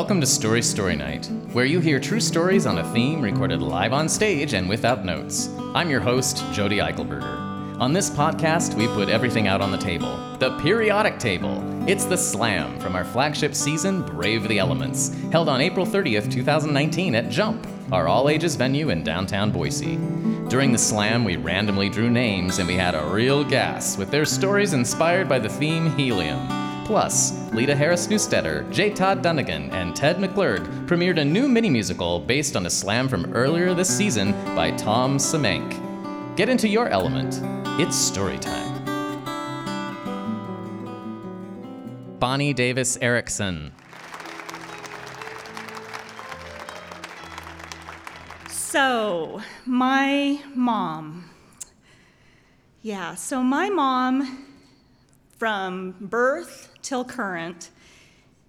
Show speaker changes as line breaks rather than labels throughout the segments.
Welcome to Story Story Night, where you hear true stories on a theme recorded live on stage and without notes. I'm your host, Jody Eichelberger. On this podcast, we put everything out on the table. The periodic table. It's the slam from our flagship season, Brave the Elements, held on April 30th, 2019 at Jump, our all ages venue in downtown Boise. During the slam, we randomly drew names and we had a real gas with their stories inspired by the theme Helium. Plus, Lita Harris Newstetter, J. Todd Dunnigan, and Ted McClurg premiered a new mini musical based on a slam from earlier this season by Tom Semenk. Get into your element. It's story time. Bonnie Davis Erickson.
So, my mom. Yeah, so my mom, from birth till current,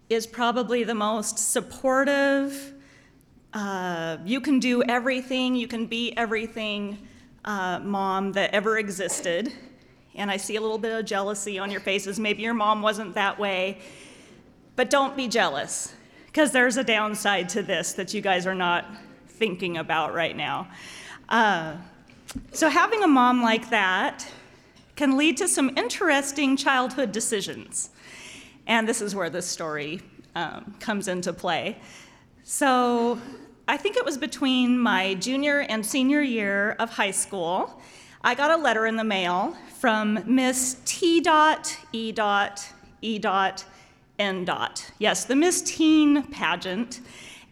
is probably the most supportive. Uh, you can do everything, you can be everything uh, mom that ever existed. And I see a little bit of jealousy on your faces. Maybe your mom wasn't that way. But don't be jealous, because there's a downside to this that you guys are not thinking about right now. Uh, so, having a mom like that can lead to some interesting childhood decisions. And this is where this story um, comes into play. So, I think it was between my junior and senior year of high school. I got a letter in the mail from Miss T. Dot E. Dot E. Dot N. Dot. Yes, the Miss Teen pageant,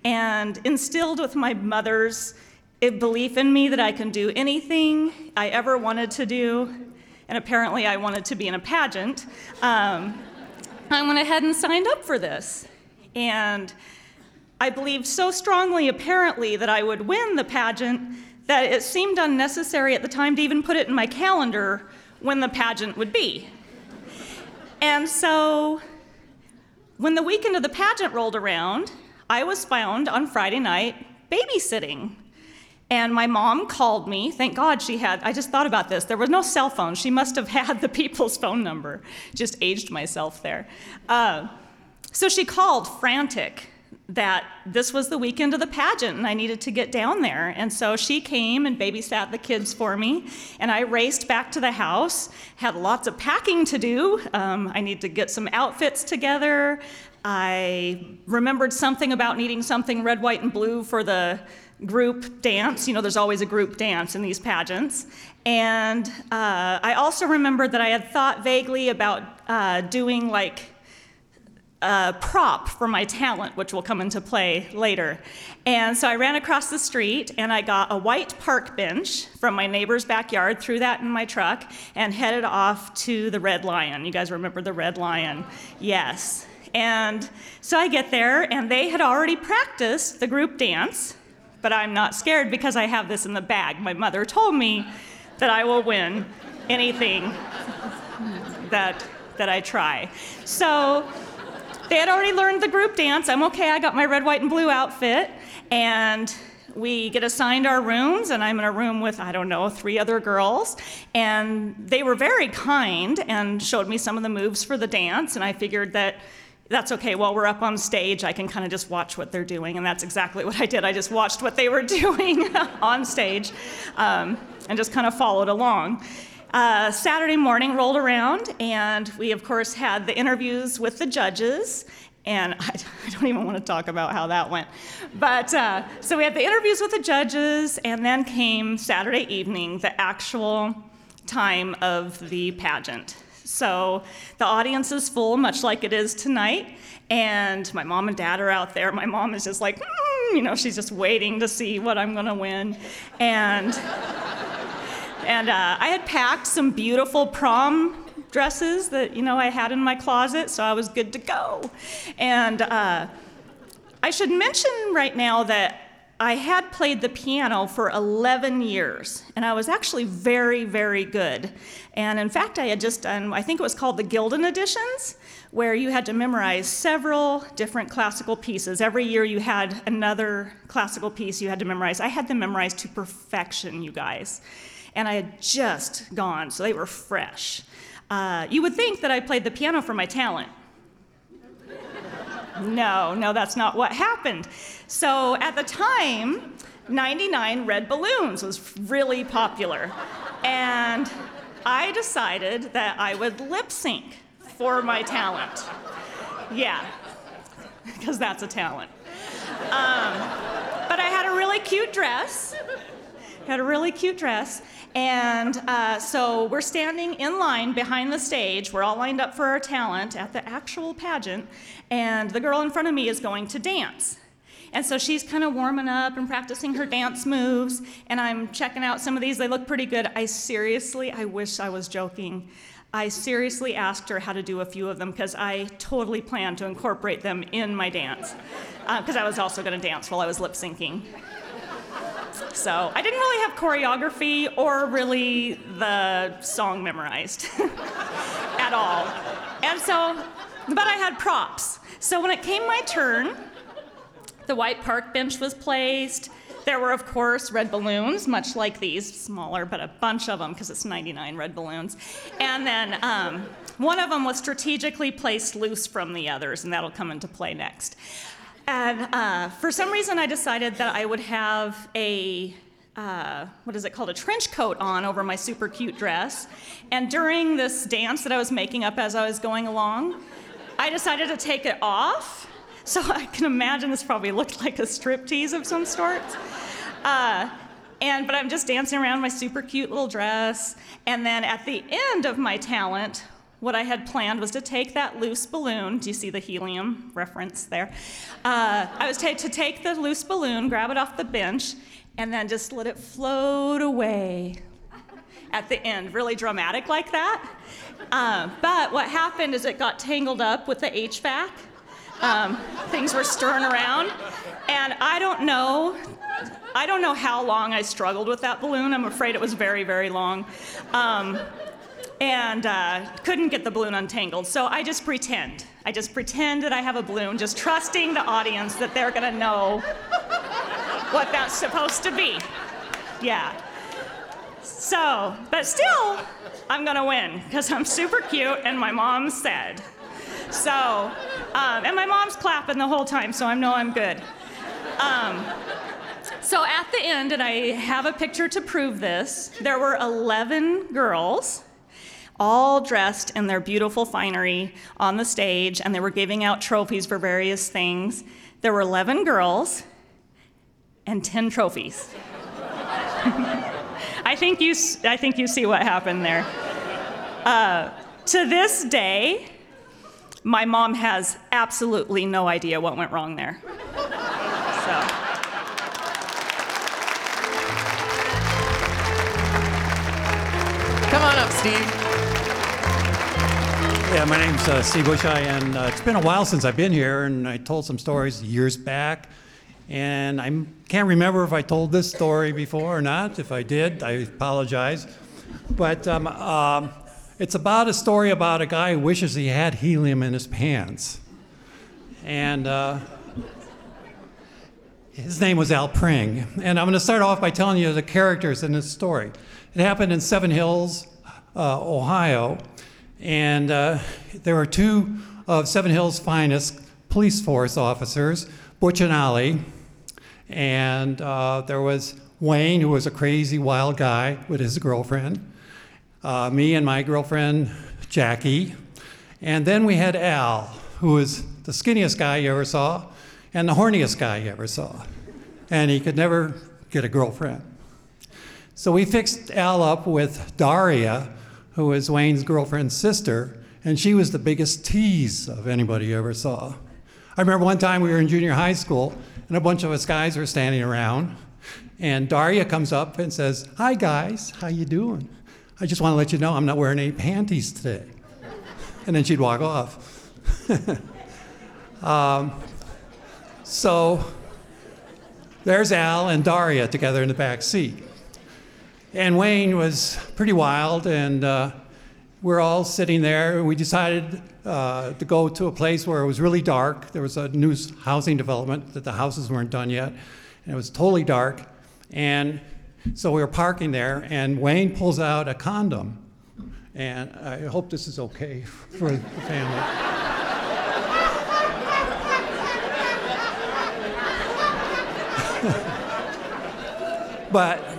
and instilled with my mother's belief in me that I can do anything I ever wanted to do, and apparently I wanted to be in a pageant. Um, I went ahead and signed up for this, and I believed so strongly, apparently, that I would win the pageant that it seemed unnecessary at the time to even put it in my calendar when the pageant would be. And so, when the weekend of the pageant rolled around, I was found on Friday night babysitting. And my mom called me. Thank God she had, I just thought about this. There was no cell phone. She must have had the people's phone number. Just aged myself there. Uh, so she called frantic that this was the weekend of the pageant and I needed to get down there. And so she came and babysat the kids for me. And I raced back to the house, had lots of packing to do. Um, I need to get some outfits together. I remembered something about needing something red, white, and blue for the group dance. You know, there's always a group dance in these pageants. And uh, I also remembered that I had thought vaguely about uh, doing like a prop for my talent, which will come into play later. And so I ran across the street and I got a white park bench from my neighbor's backyard, threw that in my truck, and headed off to the Red Lion. You guys remember the Red Lion? Yes. And so I get there, and they had already practiced the group dance, but I'm not scared because I have this in the bag. My mother told me that I will win anything that, that I try. So they had already learned the group dance. I'm okay, I got my red, white, and blue outfit. And we get assigned our rooms, and I'm in a room with, I don't know, three other girls. And they were very kind and showed me some of the moves for the dance. And I figured that that's okay. While we're up on stage, I can kind of just watch what they're doing. And that's exactly what I did. I just watched what they were doing on stage um, and just kind of followed along. Uh, Saturday morning rolled around, and we, of course, had the interviews with the judges. And I, I don't even want to talk about how that went. But uh, so we had the interviews with the judges, and then came Saturday evening, the actual time of the pageant. So the audience is full, much like it is tonight. And my mom and dad are out there. My mom is just like, mm, you know, she's just waiting to see what I'm going to win. And. And uh, I had packed some beautiful prom dresses that you know I had in my closet, so I was good to go. And uh, I should mention right now that I had played the piano for 11 years, and I was actually very, very good. And in fact, I had just done, I think it was called the Gilden Editions, where you had to memorize several different classical pieces. Every year you had another classical piece you had to memorize. I had them memorized to perfection, you guys and I had just gone, so they were fresh. Uh, you would think that I played the piano for my talent. No, no, that's not what happened. So at the time, 99 Red Balloons was really popular. And I decided that I would lip sync for my talent. Yeah, because that's a talent. Um, but I had a really cute dress. Had a really cute dress. And uh, so we're standing in line behind the stage. We're all lined up for our talent at the actual pageant. And the girl in front of me is going to dance. And so she's kind of warming up and practicing her dance moves. And I'm checking out some of these. They look pretty good. I seriously, I wish I was joking. I seriously asked her how to do a few of them because I totally planned to incorporate them in my dance. Because uh, I was also going to dance while I was lip syncing. So I didn't really have choreography or really the song memorized at all. And so, but I had props. So when it came my turn, the white park bench was placed. There were, of course, red balloons, much like these, smaller, but a bunch of them because it's 99 red balloons. And then um, one of them was strategically placed loose from the others, and that'll come into play next. And uh, for some reason, I decided that I would have a uh, what is it called, a trench coat on over my super cute dress. And during this dance that I was making up as I was going along, I decided to take it off. So I can imagine this probably looked like a striptease of some sort. Uh, and but I'm just dancing around my super cute little dress. And then at the end of my talent, what I had planned was to take that loose balloon. Do you see the helium reference there? Uh, I was t- to take the loose balloon, grab it off the bench, and then just let it float away at the end, really dramatic like that. Uh, but what happened is it got tangled up with the HVAC. Um, things were stirring around, and I don't know. I don't know how long I struggled with that balloon. I'm afraid it was very, very long. Um, and uh, couldn't get the balloon untangled. So I just pretend. I just pretend that I have a balloon, just trusting the audience that they're gonna know what that's supposed to be. Yeah. So, but still, I'm gonna win because I'm super cute and my mom said. So, um, and my mom's clapping the whole time, so I know I'm good. Um, so at the end, and I have a picture to prove this, there were 11 girls all dressed in their beautiful finery on the stage, and they were giving out trophies for various things. There were 11 girls and 10 trophies. I, think you, I think you see what happened there. Uh, to this day, my mom has absolutely no idea what went wrong there. So.
Come on up, Steve.
Yeah, my name's uh, Steve Busheye, and uh, it's been a while since I've been here, and I told some stories years back, and I can't remember if I told this story before or not. If I did, I apologize. But um, um, it's about a story about a guy who wishes he had helium in his pants. And uh, his name was Al Pring. And I'm going to start off by telling you the characters in this story. It happened in Seven Hills, uh, Ohio. And uh, there were two of Seven Hills' finest police force officers, Butch and Ollie. And uh, there was Wayne, who was a crazy wild guy with his girlfriend, uh, me and my girlfriend, Jackie. And then we had Al, who was the skinniest guy you ever saw and the horniest guy you ever saw. And he could never get a girlfriend. So we fixed Al up with Daria, who was Wayne's girlfriend's sister, and she was the biggest tease of anybody you ever saw. I remember one time we were in junior high school, and a bunch of us guys were standing around, and Daria comes up and says, "Hi guys, how you doing? I just want to let you know I'm not wearing any panties today." And then she'd walk off. um, so there's Al and Daria together in the back seat. And Wayne was pretty wild, and uh, we're all sitting there. We decided uh, to go to a place where it was really dark. There was a new housing development that the houses weren't done yet, and it was totally dark. And so we were parking there, and Wayne pulls out a condom. And I hope this is okay for the family. but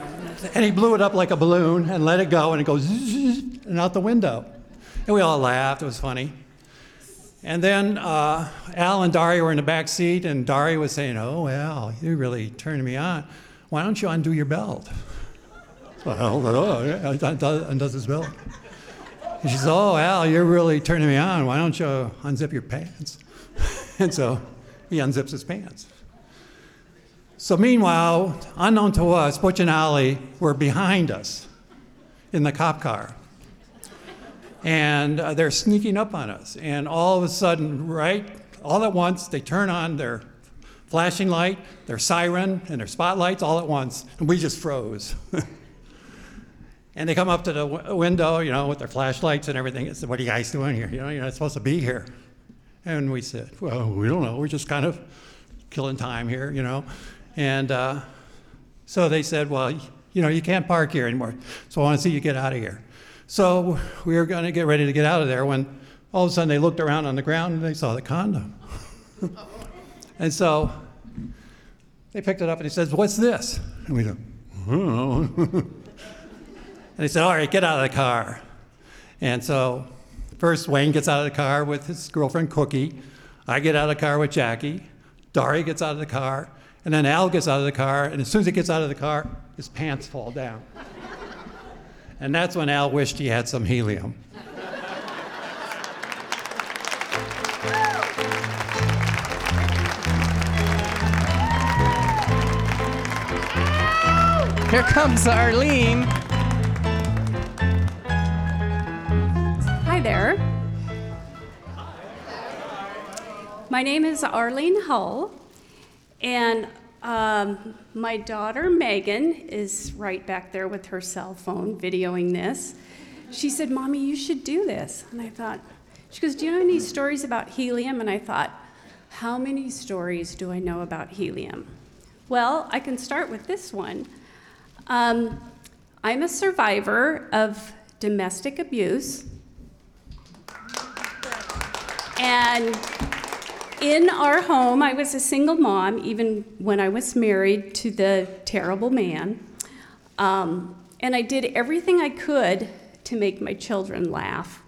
and he blew it up like a balloon and let it go, and it goes and out the window. And we all laughed. It was funny. And then uh, Al and Dari were in the back seat, and Dari was saying, "Oh, Al, you really turned me on. Why don't you undo your belt?" Well, oh, undoes his belt. And she says, "Oh, Al, you're really turning me on. Why don't you unzip your pants?" and so he unzips his pants. So meanwhile, unknown to us, Butch and Ollie were behind us in the cop car. And uh, they're sneaking up on us. And all of a sudden, right, all at once, they turn on their flashing light, their siren, and their spotlights all at once. And we just froze. and they come up to the w- window, you know, with their flashlights and everything. and said, What are you guys doing here? You know, you're not supposed to be here. And we said, Well, we don't know. We're just kind of killing time here, you know. And uh, so they said, Well, you know, you can't park here anymore. So I want to see you get out of here. So we were going to get ready to get out of there when all of a sudden they looked around on the ground and they saw the condom. and so they picked it up and he says, What's this? And we go, I don't know. and he said, All right, get out of the car. And so first Wayne gets out of the car with his girlfriend Cookie. I get out of the car with Jackie. Dari gets out of the car. And then Al gets out of the car. And as soon as he gets out of the car, his pants fall down. And that's when Al wished he had some helium.
Here comes Arlene.
Hi there. My name is Arlene Hull, and um, my daughter Megan is right back there with her cell phone videoing this. She said, Mommy, you should do this. And I thought, she goes, Do you know any stories about helium? And I thought, How many stories do I know about helium? Well, I can start with this one. Um, I'm a survivor of domestic abuse. And in our home, I was a single mom, even when I was married to the terrible man. Um, and I did everything I could to make my children laugh.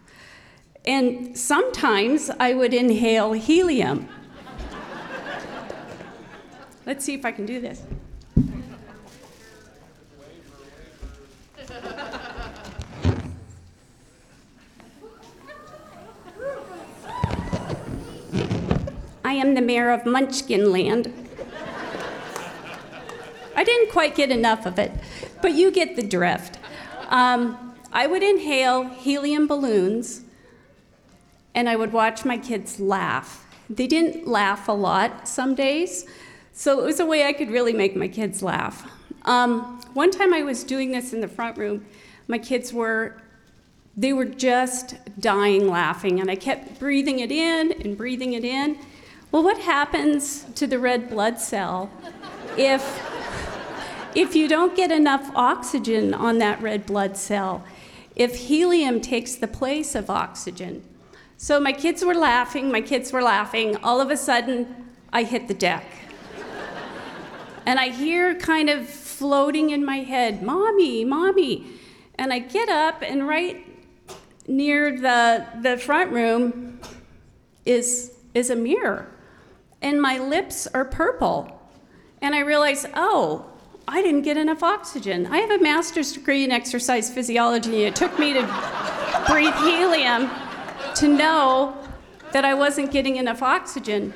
And sometimes I would inhale helium. Let's see if I can do this. I am the mayor of Munchkin Land. I didn't quite get enough of it, but you get the drift. Um, I would inhale helium balloons and I would watch my kids laugh. They didn't laugh a lot some days, so it was a way I could really make my kids laugh. Um, one time I was doing this in the front room, my kids were they were just dying laughing and i kept breathing it in and breathing it in well what happens to the red blood cell if if you don't get enough oxygen on that red blood cell? If helium takes the place of oxygen. So my kids were laughing my kids were laughing. All of a sudden i hit the deck. And i hear kind of floating in my head mommy mommy. And i get up and right near the, the front room is, is a mirror, and my lips are purple. And I realize, oh, I didn't get enough oxygen. I have a master's degree in exercise physiology, it took me to breathe helium to know that I wasn't getting enough oxygen.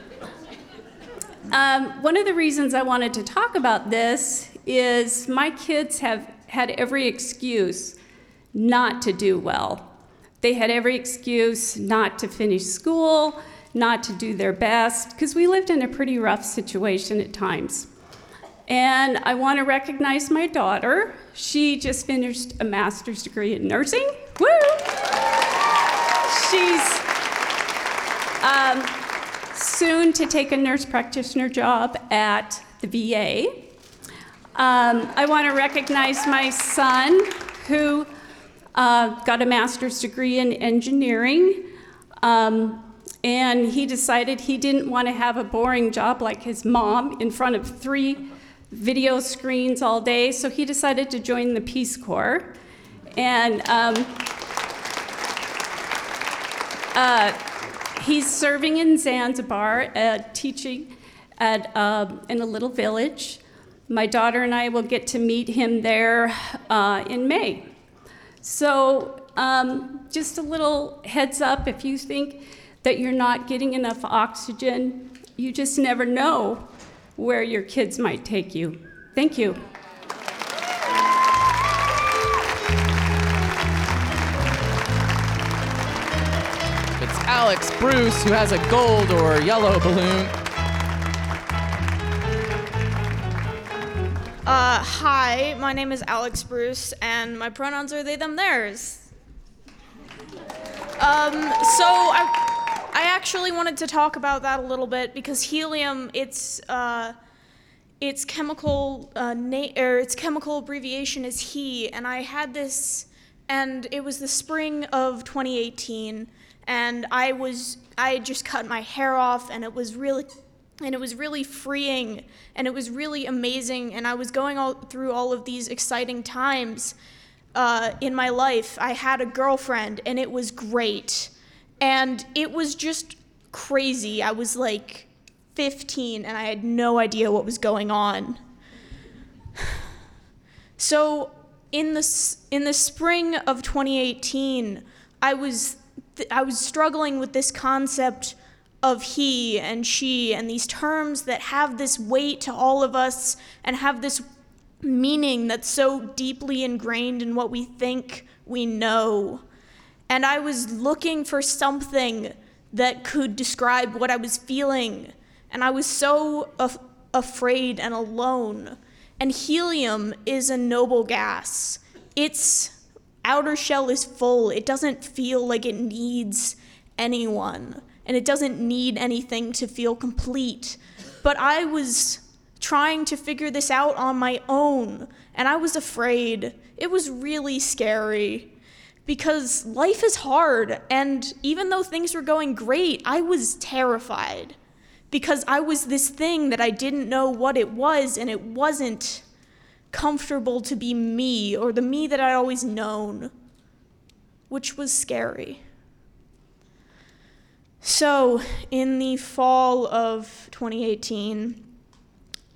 Um, one of the reasons I wanted to talk about this is my kids have had every excuse not to do well. They had every excuse not to finish school, not to do their best, because we lived in a pretty rough situation at times. And I want to recognize my daughter. She just finished a master's degree in nursing. Woo! She's um, soon to take a nurse practitioner job at the VA. Um, I want to recognize my son, who uh, got a master's degree in engineering. Um, and he decided he didn't want to have a boring job like his mom in front of three video screens all day, so he decided to join the Peace Corps. And um, uh, he's serving in Zanzibar, uh, teaching at, um in a little village. My daughter and I will get to meet him there uh, in May. So, um, just a little heads up if you think that you're not getting enough oxygen, you just never know where your kids might take you. Thank you.
It's Alex Bruce who has a gold or yellow balloon.
Uh, hi, my name is Alex Bruce, and my pronouns are they, them, theirs. Um, so I, I actually wanted to talk about that a little bit because helium, it's, uh, its chemical, uh, na- or its chemical abbreviation is He, and I had this, and it was the spring of 2018, and I was, I had just cut my hair off, and it was really and it was really freeing and it was really amazing and i was going all through all of these exciting times uh, in my life. I had a girlfriend and it was great and it was just crazy i was like 15 and i had no idea what was going on so in the in the spring of 2018 i was th- i was struggling with this concept of he and she and these terms that have this weight to all of us and have this meaning that's so deeply ingrained in what we think we know. And I was looking for something that could describe what I was feeling. And I was so af- afraid and alone. And helium is a noble gas. Its outer shell is full. It doesn't feel like it needs anyone and it doesn't need anything to feel complete. But I was trying to figure this out on my own, and I was afraid. It was really scary because life is hard, and even though things were going great, I was terrified because I was this thing that I didn't know what it was, and it wasn't comfortable to be me or the me that I'd always known, which was scary. So, in the fall of 2018,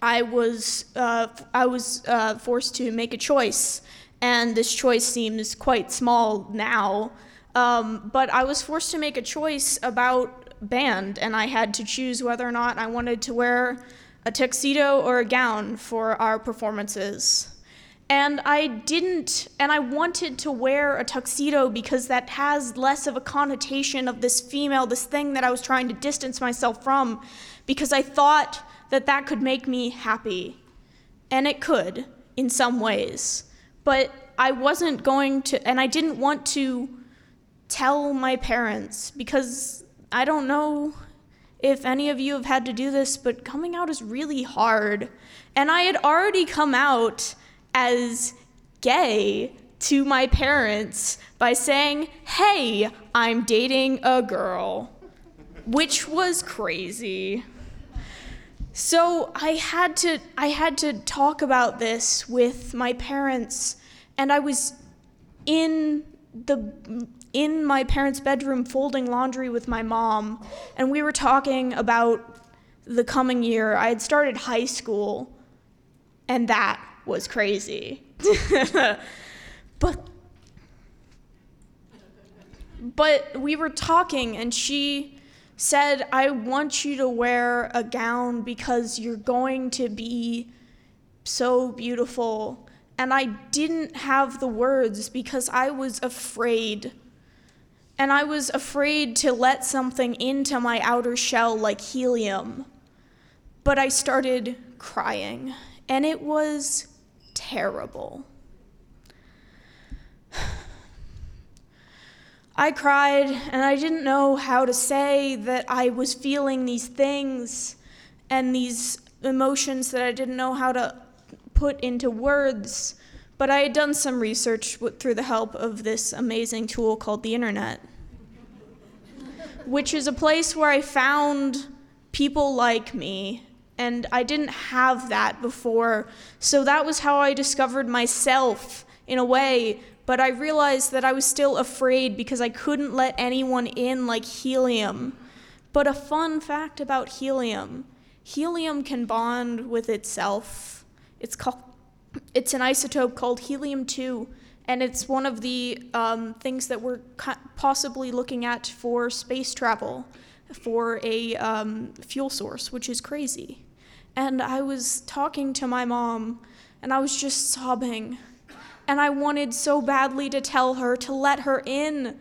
I was uh, I was uh, forced to make a choice, and this choice seems quite small now. Um, but I was forced to make a choice about band, and I had to choose whether or not I wanted to wear a tuxedo or a gown for our performances. And I didn't, and I wanted to wear a tuxedo because that has less of a connotation of this female, this thing that I was trying to distance myself from, because I thought that that could make me happy. And it could, in some ways. But I wasn't going to, and I didn't want to tell my parents because I don't know if any of you have had to do this, but coming out is really hard. And I had already come out as gay to my parents by saying, hey, I'm dating a girl, which was crazy. So I had to I had to talk about this with my parents and I was in the in my parents' bedroom folding laundry with my mom and we were talking about the coming year. I had started high school and that was crazy. but but we were talking and she said, I want you to wear a gown because you're going to be so beautiful. And I didn't have the words because I was afraid. And I was afraid to let something into my outer shell like helium. But I started crying, and it was terrible. I cried, and I didn't know how to say that I was feeling these things and these emotions that I didn't know how to put into words. But I had done some research through the help of this amazing tool called the internet, which is a place where I found people like me and I didn't have that before. So that was how I discovered myself in a way. But I realized that I was still afraid because I couldn't let anyone in like helium. But a fun fact about helium helium can bond with itself. It's called it's an isotope called helium 2 and it's one of the um, things that we're possibly looking at for space travel for a um, fuel source which is crazy. And i was talking to my mom and i was just sobbing. And i wanted so badly to tell her to let her in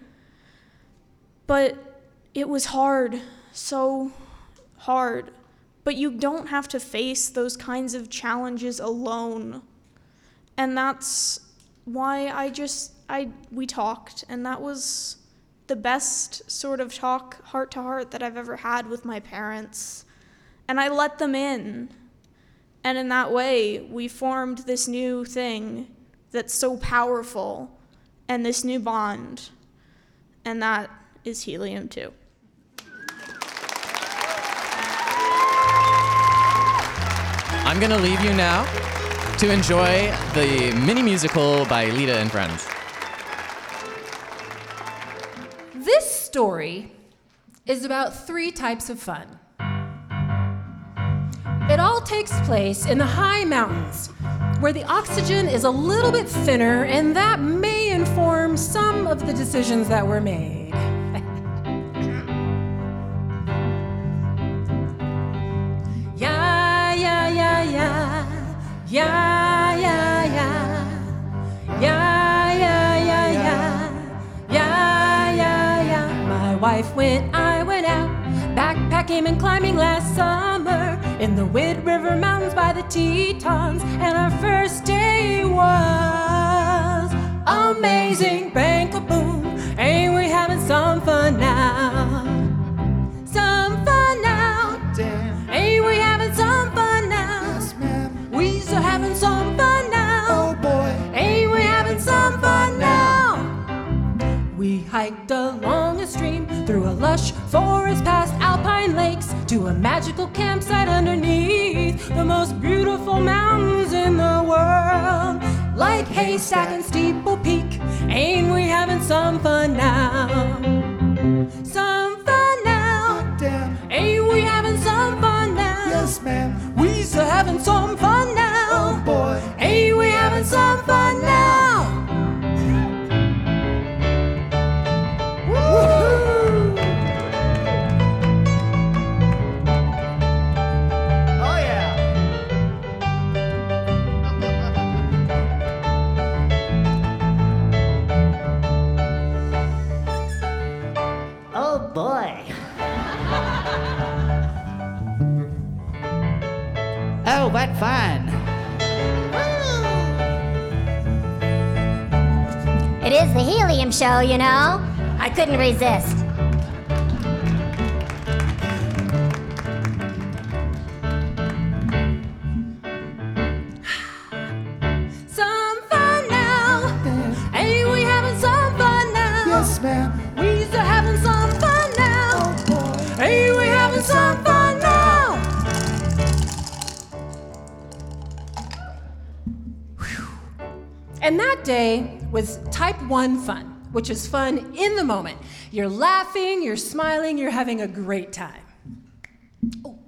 but it was hard so hard but you don't have to face those kinds of challenges alone. And that's why I just I we talked and that was the best sort of talk heart to heart that I've ever had with my parents. And I let them in. And in that way we formed this new thing that's so powerful and this new bond. And that is helium 2
I'm going to leave you now to enjoy the mini musical by Lita and Friends.
This story is about three types of fun. It all takes place in the high mountains, where the oxygen is a little bit thinner, and that may inform some of the decisions that were made. Yeah, yeah, yeah. Yeah, yeah, yeah. Yeah, yeah, yeah. My wife went, I went out, backpacking and climbing last summer in the Wind River Mountains by the Tetons. And our first day was amazing. Bang kaboom. Hiked along a stream through a lush forest past alpine lakes to a magical campsite underneath the most beautiful mountains in the world. Like Haystack and Steeple Peak, ain't we having some fun now? Some fun now. Damn. Ain't we having some fun now? Yes, ma'am. We's having some fun now. Oh boy.
oh, what fun.
It is the helium show, you know. I couldn't resist.
Day was type 1 fun, which is fun in the moment. You're laughing, you're smiling, you're having a great time. Oh.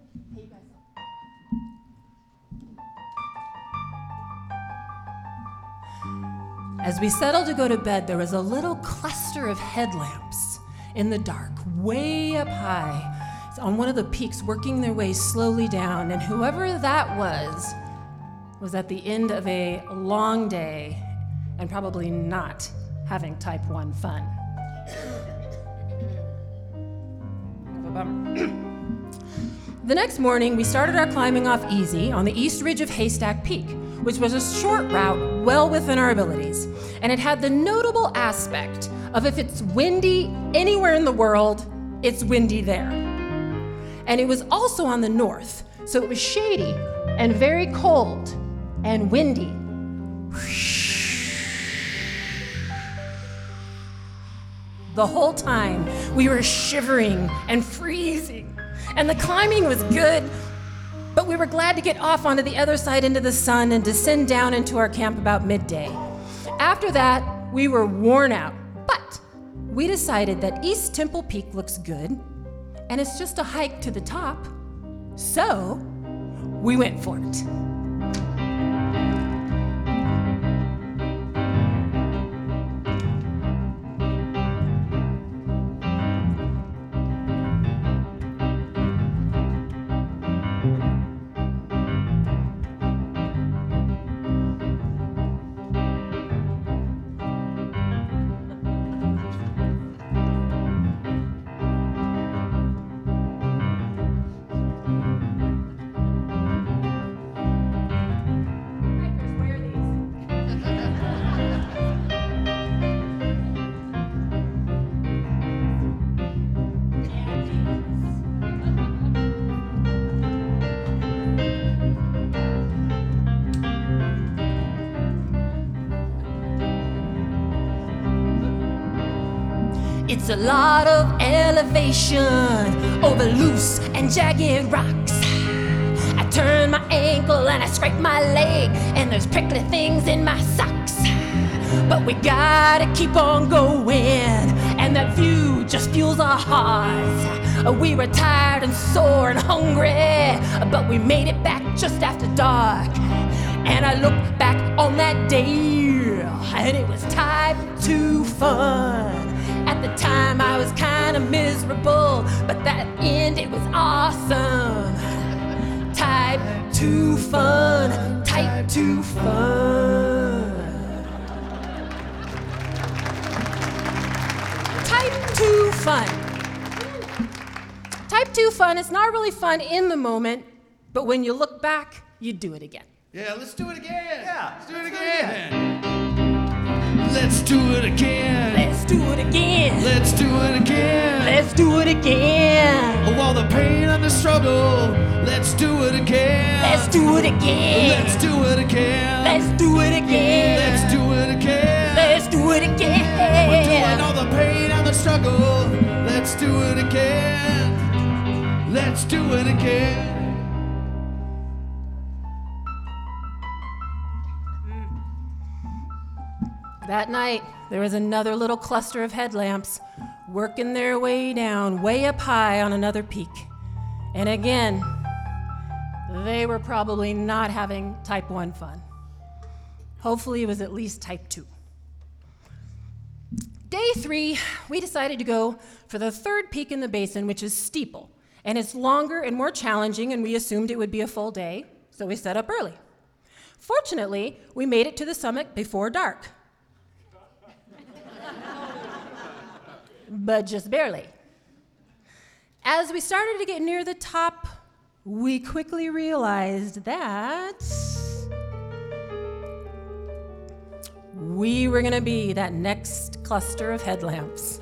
As we settled to go to bed, there was a little cluster of headlamps in the dark, way up high, on one of the peaks, working their way slowly down. And whoever that was, was at the end of a long day and probably not having type 1 fun. The next morning, we started our climbing off easy on the east ridge of Haystack Peak, which was a short route well within our abilities. And it had the notable aspect of if it's windy anywhere in the world, it's windy there. And it was also on the north, so it was shady and very cold and windy. The whole time, we were shivering and freezing, and the climbing was good, but we were glad to get off onto the other side into the sun and descend down into our camp about midday. After that, we were worn out, but we decided that East Temple Peak looks good and it's just a hike to the top. So, we went for it. A lot of elevation over loose and jagged rocks. I turn my ankle and I scrape my leg, and there's prickly things in my socks. But we gotta keep on going, and that view just fuels our hearts. We were tired and sore and hungry, but we made it back just after dark. And I look back on that day, and it was type 2 fun. At the time, I was kind of miserable, but that end, it was awesome. Type 2 fun, type 2 fun. Type 2 fun. Type 2 fun is not really fun in the moment, but when you look back, you do it again.
Yeah, let's do it again. Yeah, let's do it again. Let's do it again.
Let's do it again.
Let's do it again.
Let's do it again.
Oh, all the pain and the struggle. Let's do it again.
Let's do it again.
Let's do it again.
Let's do it again.
Let's do it again.
Let's do it
We're doing
again.
all the pain and the struggle. Let's do it again. Let's do it again.
That night, there was another little cluster of headlamps working their way down, way up high on another peak. And again, they were probably not having type 1 fun. Hopefully, it was at least type 2. Day three, we decided to go for the third peak in the basin, which is Steeple. And it's longer and more challenging, and we assumed it would be a full day, so we set up early. Fortunately, we made it to the summit before dark. But just barely. As we started to get near the top, we quickly realized that we were going to be that next cluster of headlamps,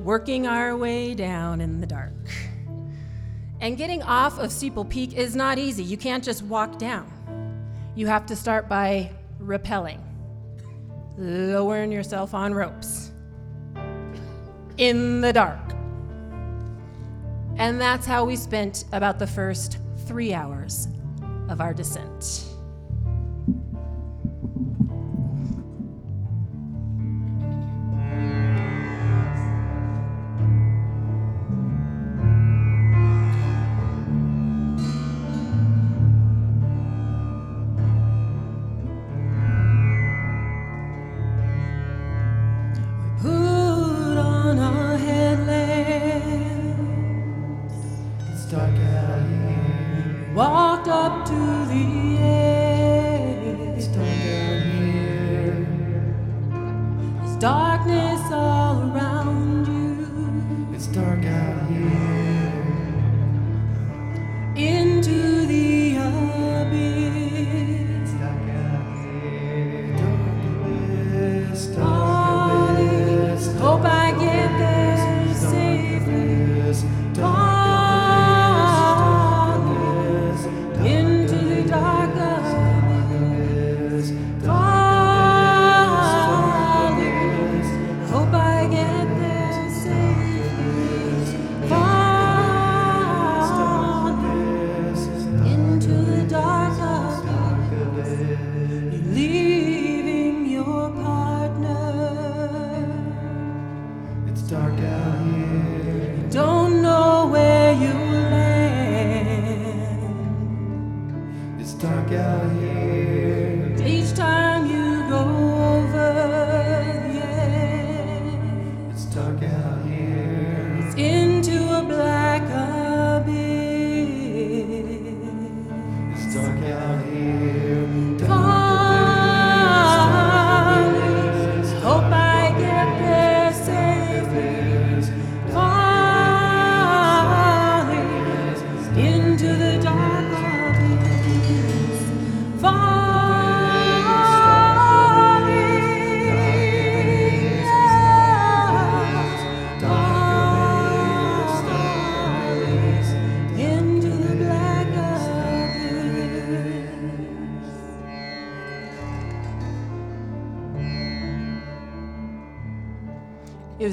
working our way down in the dark. And getting off of Steeple Peak is not easy. You can't just walk down. You have to start by rappelling, lowering yourself on ropes in the dark. And that's how we spent about the first three hours of our descent.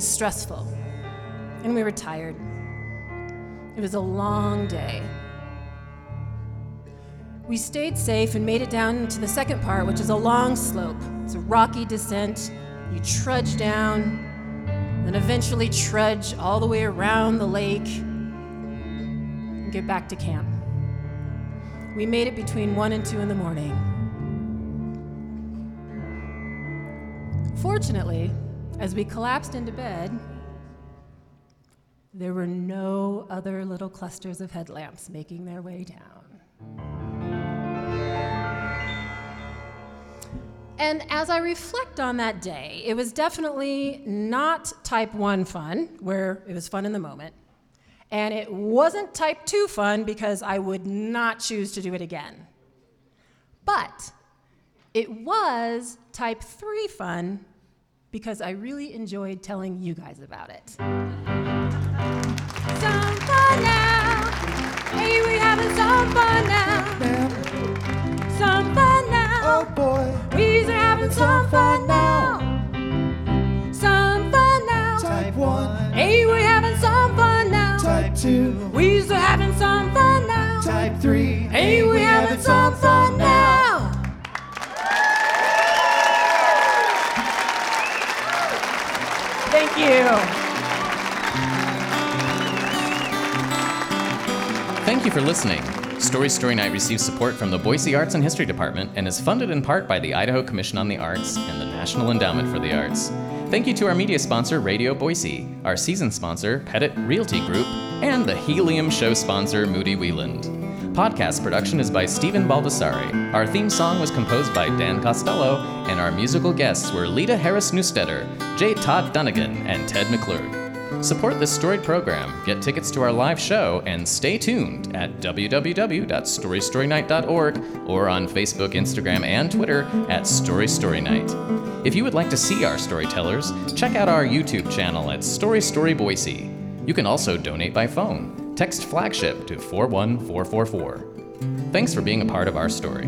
Was stressful, and we were tired. It was a long day. We stayed safe and made it down to the second part, which is a long slope. It's a rocky descent. You trudge down, then eventually trudge all the way around the lake and get back to camp. We made it between 1 and 2 in the morning. Fortunately, as we collapsed into bed, there were no other little clusters of headlamps making their way down. And as I reflect on that day, it was definitely not type 1 fun, where it was fun in the moment. And it wasn't type 2 fun because I would not choose to do it again. But it was type 3 fun because I really enjoyed telling you guys about it. Some fun now. Hey, we having some fun now. Some fun now.
Oh boy,
We's having some fun now. Some fun now.
type 1,
Hey, we're having some fun now.
type 2,
we're having some fun now.
type 3.
Hey, we're having some fun now. You.
Thank you for listening. Story Story Night receives support from the Boise Arts and History Department and is funded in part by the Idaho Commission on the Arts and the National Endowment for the Arts. Thank you to our media sponsor, Radio Boise, our season sponsor, Pettit Realty Group, and the Helium Show sponsor, Moody Wieland. Podcast production is by Stephen Baldessari. Our theme song was composed by Dan Costello, and our musical guests were Lita Harris Newstetter, J. Todd Dunnigan, and Ted McClure. Support this storied program, get tickets to our live show, and stay tuned at www.storystorynight.org or on Facebook, Instagram, and Twitter at Story Story Night. If you would like to see our storytellers, check out our YouTube channel at Story Story Boise. You can also donate by phone. Text flagship to 41444. Thanks for being a part of our story.